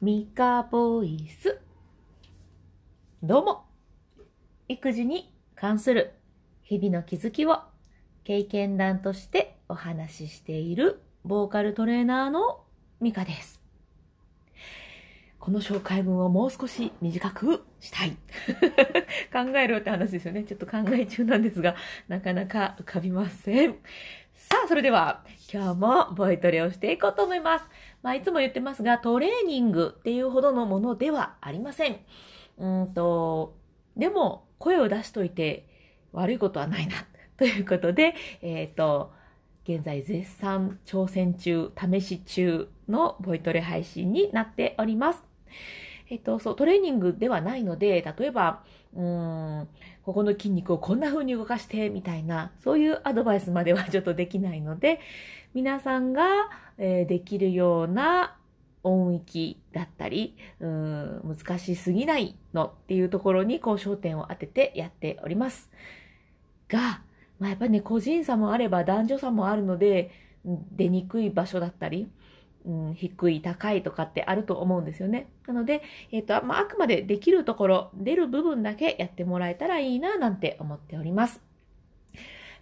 ミカボイス。どうも。育児に関する日々の気づきを経験談としてお話ししているボーカルトレーナーのミカです。この紹介文をもう少し短くしたい。考えろって話ですよね。ちょっと考え中なんですが、なかなか浮かびません。さあ、それでは今日もボイトレをしていこうと思います。まあ、いつも言ってますが、トレーニングっていうほどのものではありません。うんと、でも、声を出しといて悪いことはないな。ということで、えっ、と、現在絶賛挑戦中、試し中のボイトレ配信になっております。えっと、そう、トレーニングではないので、例えば、うーん、ここの筋肉をこんな風に動かして、みたいな、そういうアドバイスまではちょっとできないので、皆さんが、えーできるような音域だったり、うーん、難しすぎないのっていうところに、こう、焦点を当ててやっております。が、まあ、やっぱりね、個人差もあれば男女差もあるので、出にくい場所だったり、うん、低い、高いとかってあると思うんですよね。なので、えっ、と、まあ、あくまでできるところ、出る部分だけやってもらえたらいいな、なんて思っております。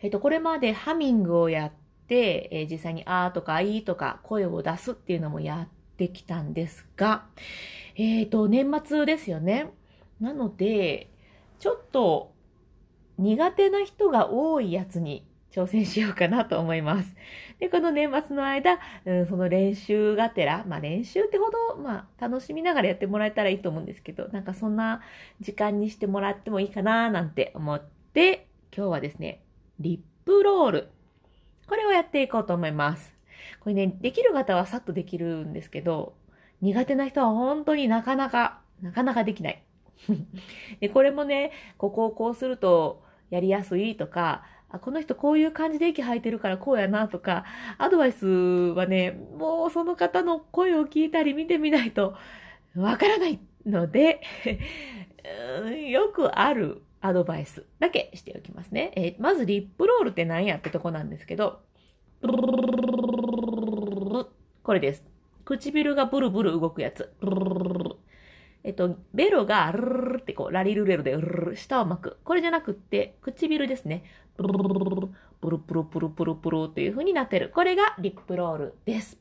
えっ、と、これまでハミングをやって、えー実際にあーとかいーとか声を出すっていうのもやってきたんですが、えっ、と、年末ですよね。なので、ちょっと苦手な人が多いやつに挑戦しようかなと思います。で、この年末の間、うん、その練習がてら、まあ練習ってほど、まあ楽しみながらやってもらえたらいいと思うんですけど、なんかそんな時間にしてもらってもいいかななんて思って、今日はですね、リップロール。これをやっていこうと思います。これね、できる方はさっとできるんですけど、苦手な人は本当になかなか、なかなかできない。で、これもね、ここをこうするとやりやすいとか、あこの人こういう感じで息吐いてるからこうやなとか、アドバイスはね、もうその方の声を聞いたり見てみないとわからないので、よくあるアドバイスだけしておきますね。えーまずリップロールって何やってとこなんですけど、これです。唇がブルブル動くやつ。えっと、ベロがルルルってこう、ラリルレロでルルル舌を巻く。これじゃなくて、唇ですね。ブルブルブルブルブルプルプルプルプルっていう風になってる。これがリップロールです。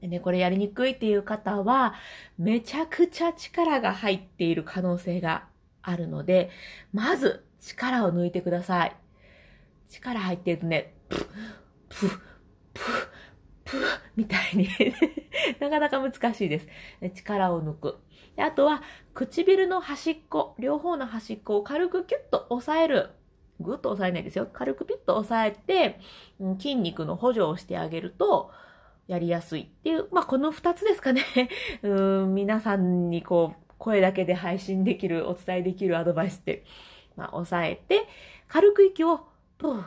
でね、これやりにくいっていう方は、めちゃくちゃ力が入っている可能性があるので、まず力を抜いてください。力入ってるとね、プッ、プッ、プッ、プッ、みたいに なかなか難しいです。力を抜く。であとは、唇の端っこ、両方の端っこを軽くキュッと押さえる。ぐっと押さえないですよ。軽くピッと押さえて、うん筋肉の補助をしてあげると、やりやすいっていう、まあ、この二つですかね。うん、皆さんにこう、声だけで配信できる、お伝えできるアドバイスって、まあ、押さえて、軽く息を、プー、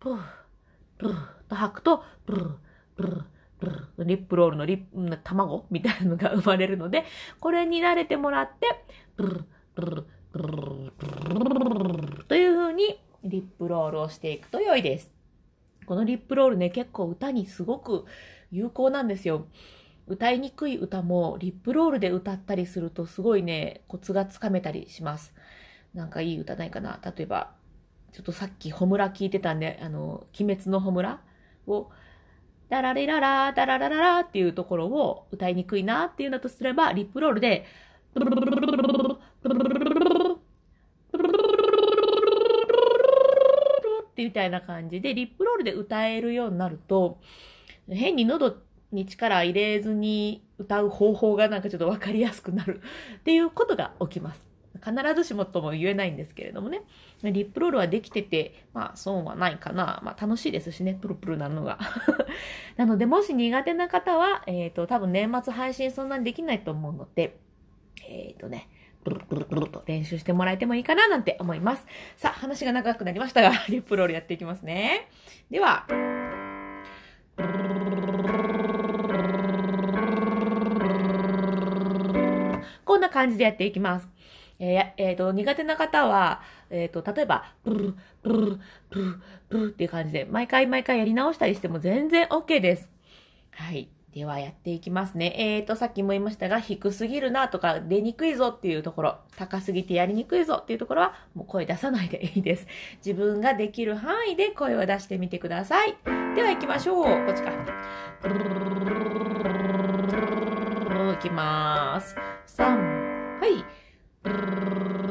プー、プーと吐くと、プー、プー、プー、リップロールのリップ、卵？みたいなのが生まれるので、これに慣れてもらって、プルプルプルプルという風にリップロールをしていくと良いです。このリップロールね、結構歌にすごく有効なんですよ。歌いにくい歌もリップロールで歌ったりするとすごいね、コツがつかめたりします。なんかいい歌ないかな例えば、ちょっとさっきホムラ聞いてたんで、あの、鬼滅のホムラを、ダラリララダララララっていうところを歌いにくいなっていうんだとすれば、リップロールで、ってみたいな感じで、リップロールで歌えるようになると、変に喉に力入れずに歌う方法がなんかちょっとわかりやすくなる っていうことが起きます。必ずしもとも言えないんですけれどもね。リップロールはできてて、まあ損はないかな。まあ楽しいですしね、プルプルなのが。なので、もし苦手な方は、えっ、と、多分年末配信そんなにできないと思うので、えっ、とね、プルプルプルと練習してもらえてもいいかななんて思います。さあ、話が長くなりましたが、リップロールやっていきますね。では、感じでやっていきます。えーえーと、苦手な方は、えっ、と、例えば、プルプルプルプルっていう感じで、毎回毎回やり直したりしても全然 OK です。はい。ではやっていきますね。えーと、さっきも言いましたが、低すぎるなとか、出にくいぞっていうところ、高すぎてやりにくいぞっていうところは、もう声出さないでいいです。自分ができる範囲で声を出してみてください。では行きましょう。こっちか。いきます。3、はい。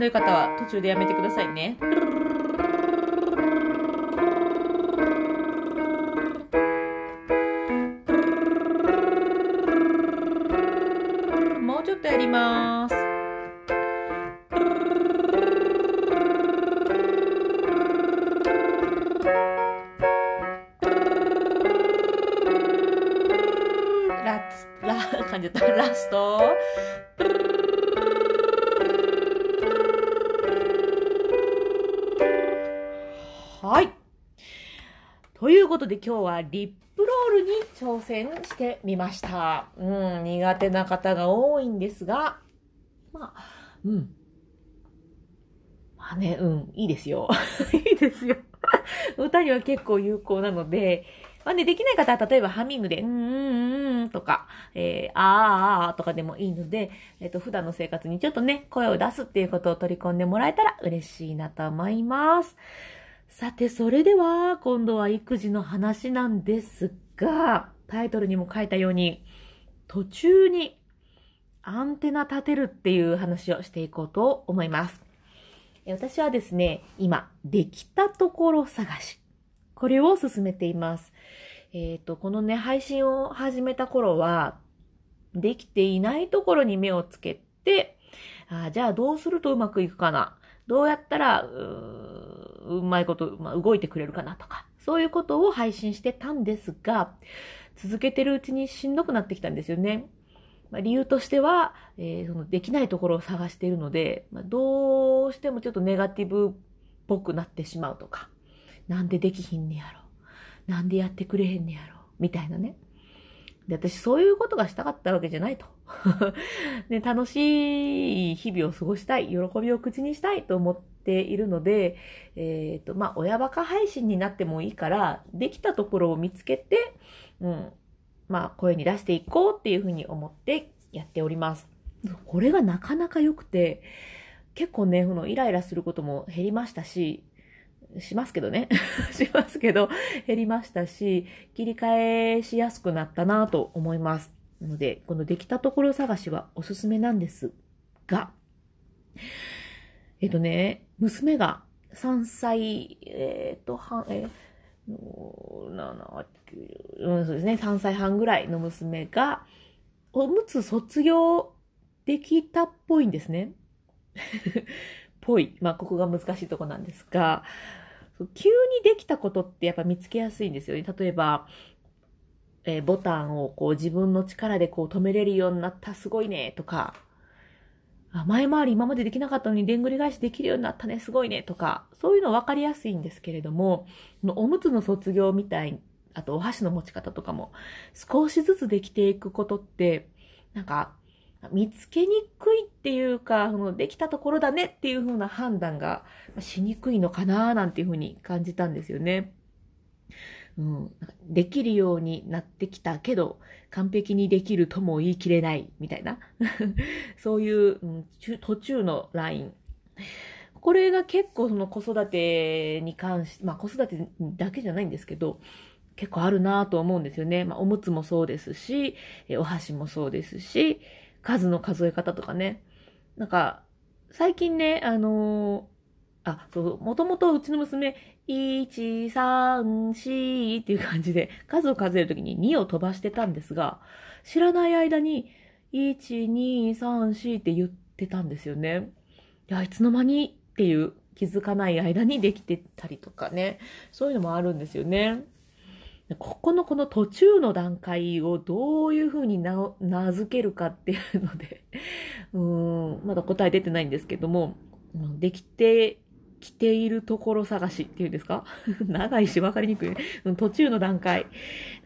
どい方は途中でやめてくださいね。もうちょっとやります。ラス、ラ、噛んじた。ラスト。はいということで今日はリップロールに挑戦してみました。うん、苦手な方が多いんですが、まあ、うん。まあね、うん、いいですよ。いいですよ。歌には結構有効なので、まあね、できない方は例えばハミングで、うんうんうんとか、えー、あーあーとかでもいいので、えっ、ー、と、普段の生活にちょっとね、声を出すっていうことを取り込んでもらえたら嬉しいなと思います。さて、それでは、今度は育児の話なんですが、タイトルにも書いたように、途中にアンテナ立てるっていう話をしていこうと思います。私はですね、今、できたところ探し。これを進めています。えっ、ー、と、このね、配信を始めた頃は、できていないところに目をつけて、あじゃあどうするとうまくいくかな。どうやったら、ううまいこと、まあ、動いてくれるかなとか、そういうことを配信してたんですが、続けてるうちにしんどくなってきたんですよね。まあ、理由としては、えー、そのできないところを探しているので、まあ、どうしてもちょっとネガティブっぽくなってしまうとか、なんでできひんねやろ。なんでやってくれへんねやろ。みたいなね。で、私そういうことがしたかったわけじゃないと。ね、楽しい日々を過ごしたい、喜びを口にしたいと思ってているので、えっ、ー、と、まあ、親バカ配信になってもいいから、できたところを見つけて、うん、まあ、声に出していこうっていうふうに思ってやっております。これがなかなか良くて、結構ね、このイライラすることも減りましたし、しますけどね。しますけど、減りましたし、切り替えしやすくなったなと思います。ので、このできたところ探しはおすすめなんですが、えっとね、娘が3歳、えっ、と、半、えー、7、9、そうですね、3歳半ぐらいの娘が、おむつ卒業できたっぽいんですね。ぽい。まあ、ここが難しいとこなんですが、急にできたことってやっぱ見つけやすいんですよね。例えば、えー、ボタンをこう自分の力でこう止めれるようになったすごいねとか、あ前回り今までできなかったのにでんぐり返しできるようになったねすごいねとか、そういうの分かりやすいんですけれども、おむつの卒業みたい、あとお箸の持ち方とかも少しずつできていくことって、なんか見つけにくいっていうか、そのできたところだねっていう風な判断がしにくいのかななんていう風に感じたんですよね。うん、できるようになってきたけど、完璧にできるとも言い切れないみたいな。そういう、うん、途中のライン。これが結構その子育てに関し、まあ子育てだけじゃないんですけど、結構あるなぁと思うんですよね。まあおむつもそうですし、お箸もそうですし、数の数え方とかね。なんか、最近ね、あのあ、そう、もともとうちの娘、1、3、4っていう感じで数を数えるときに2を飛ばしてたんですが、知らない間に1、2、3、4って言ってたんですよね。いや、いつの間にっていう気づかない間にできてたりとかね。そういうのもあるんですよね。ここのこの途中の段階をどういうふうに名付けるかっていうので、うん、まだ答え出てないんですけども、できてきているところ探しっていうんですか？長いし分かりにくい、途中の段階。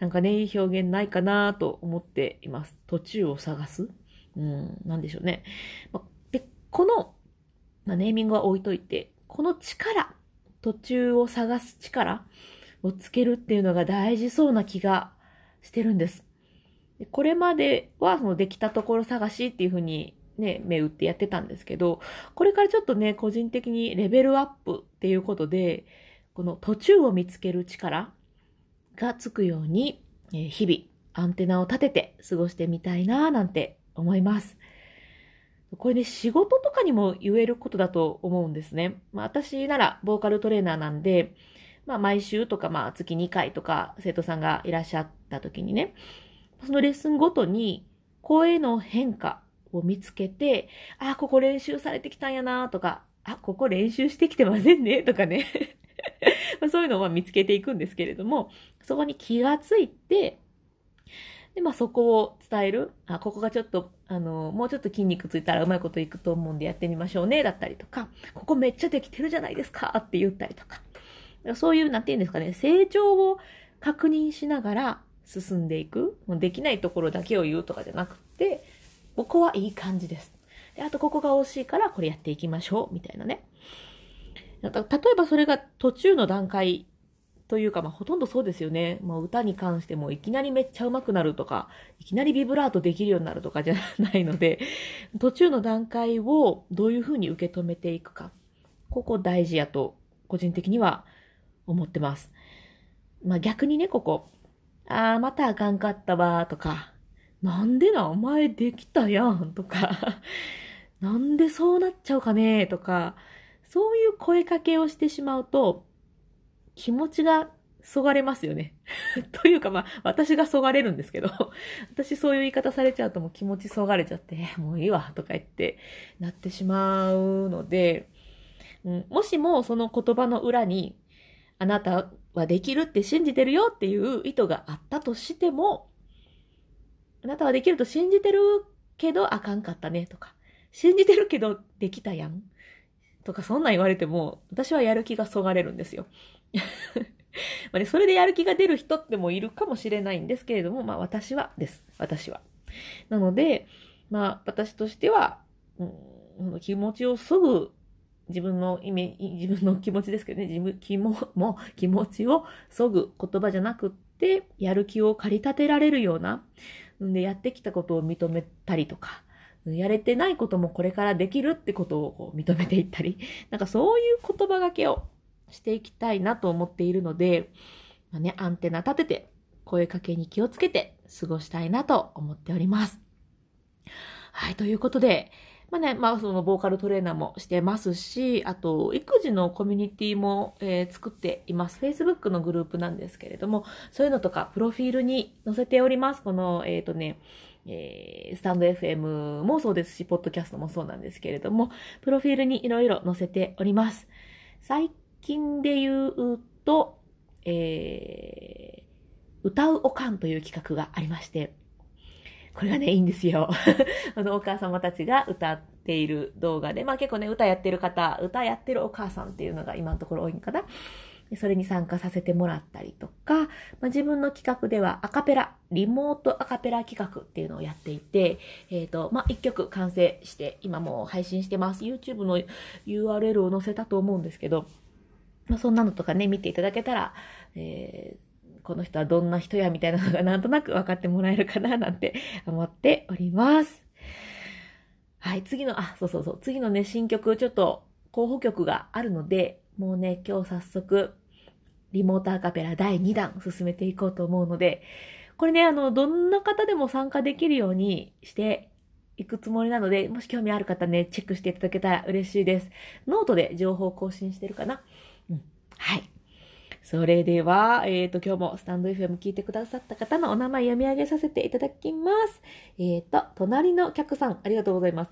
なんかね、いい表現ないかなと思っています。途中を探す？うん、なんでしょうね。まで、この、ま、ネーミングは置いといて、この力、途中を探す力をつけるっていうのが大事そうな気がしてるんです。でこれまではそのできたところ探しっていうふうにね、目打ってやってたんですけど、これからちょっとね、個人的にレベルアップっていうことで、この途中を見つける力がつくように、日々アンテナを立てて過ごしてみたいななんて思います。これね、仕事とかにも言えることだと思うんですね。まあ私ならボーカルトレーナーなんで、まあ毎週とかまあ月2回とか生徒さんがいらっしゃった時にね、そのレッスンごとに声の変化を見つけて、あ、ここ練習されてきたんやなとか、あ、ここ練習してきてませんね とかね そういうのを見つけていくんですけれども、そこに気がついて、で、まあそこを伝える。あ、ここがちょっと、あの、もうちょっと筋肉ついたらうまいこといくと思うんでやってみましょうね、だったりとか、ここめっちゃできてるじゃないですかって言ったりとか。そういう、なんて言うんですかね、成長を確認しながら進んでいく。もうできないところだけを言うとかじゃなくて、ここはいい感じです。で、あとここが惜しいからこれやっていきましょう、みたいなね。例えばそれが途中の段階というか、まあ、ほとんどそうですよね。まあ、歌に関してもいきなりめっちゃ上手くなるとか、いきなりビブラートできるようになるとか じゃないので、途中の段階をどういうふうに受け止めていくか。ここ大事やと、個人的には思ってます。まあ、逆にね、ここ。ああ、またあかんかったわ、とか。なんでな、お前できたやん、とか。なんでそうなっちゃうかね、とか。そういう声かけをしてしまうと、気持ちがそがれますよね。というかまあ、私がそがれるんですけど、私そういう言い方されちゃうともう気持ちそがれちゃって、もういいわ、とか言ってなってしまうので、うん、もしもその言葉の裏に、あなたはできるって信じてるよっていう意図があったとしても、あなたはできると信じてるけどあかんかったねとか、信じてるけどできたやんとかそんなん言われても、私はやる気がそがれるんですよ。まあね、それでやる気が出る人ってもいるかもしれないんですけれども、まあ私はです。私は。なので、まあ私としては、うん、気持ちをそぐ自分の意味、自分の気持ちですけどね、自分、気も、も気持ちをそぐ言葉じゃなくって、やる気を駆り立てられるような、で、やってきたことを認めたりとか、やれてないこともこれからできるってことをこう認めていったり、なんかそういう言葉がけをしていきたいなと思っているので、まあね、アンテナ立てて、声かけに気をつけて過ごしたいなと思っております。はい、ということで、まあね、まあそのボーカルトレーナーもしてますし、あと育児のコミュニティも、えー、作っています。Facebook のグループなんですけれども、そういうのとかプロフィールに載せております。この、えっ、ー、とね、えー、スタンド FM もそうですし、ポッドキャストもそうなんですけれども、プロフィールにいろいろ載せております。最近で言うと、えー、歌うおかんという企画がありまして、これがね、いいんですよ。あの、お母様たちが歌っている動画で、まあ結構ね、歌やってる方、歌やってるお母さんっていうのが今のところ多いんかな。それに参加させてもらったりとか、まあ、自分の企画ではアカペラ、リモートアカペラ企画っていうのをやっていて、えっ、ー、と、まあ、一曲完成して、今もう配信してます。YouTube の URL を載せたと思うんですけど、まあ、そんなのとかね、見ていただけたら、えー、この人はどんな人やみたいなのがなんとなく分かってもらえるかななんて思っております。はい、次の、あ、そうそうそう、次のね、新曲、ちょっと候補曲があるので、もうね、今日早速、リモートアカペラ第2弾進めていこうと思うので、これね、あの、どんな方でも参加できるようにしていくつもりなので、もし興味ある方ね、チェックしていただけたら嬉しいです。ノートで情報更新してるかな？うん。はい。それでは、えっ、ー、と、今日もスタンド FM 聞いてくださった方のお名前読み上げさせていただきます。えっ、ー、と、隣の客さん、ありがとうございます。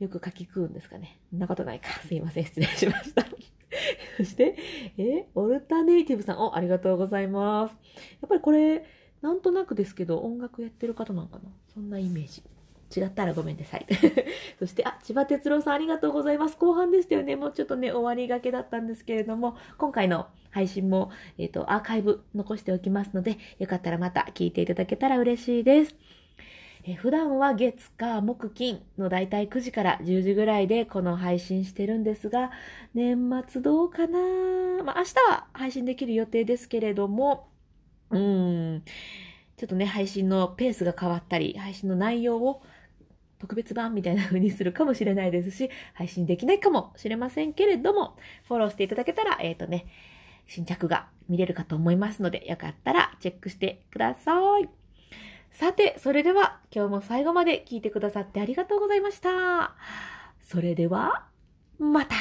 よく書き食うんですかね。そんなことないか。すいません。失礼しました。そして、えオルタネイティブさん、お、ありがとうございます。やっぱりこれ、なんとなくですけど、音楽やってる方なんかなそんなイメージ。違ったらごめんなさい。そして、あ、千葉哲郎さんありがとうございます。後半でしたよね。もうちょっとね、終わりがけだったんですけれども、今回の配信も、えっ、ー、と、アーカイブ残しておきますので、よかったらまた聞いていただけたら嬉しいです。え普段は月か木金のだいたい9時から10時ぐらいでこの配信してるんですが、年末どうかな？まあ明日は配信できる予定ですけれども、うーん、ちょっとね、配信のペースが変わったり、配信の内容を特別版みたいな風にするかもしれないですし、配信できないかもしれませんけれども、フォローしていただけたら、えっ、ー、とね、新着が見れるかと思いますので、よかったらチェックしてください。さて、それでは今日も最後まで聞いてくださってありがとうございました。それでは、また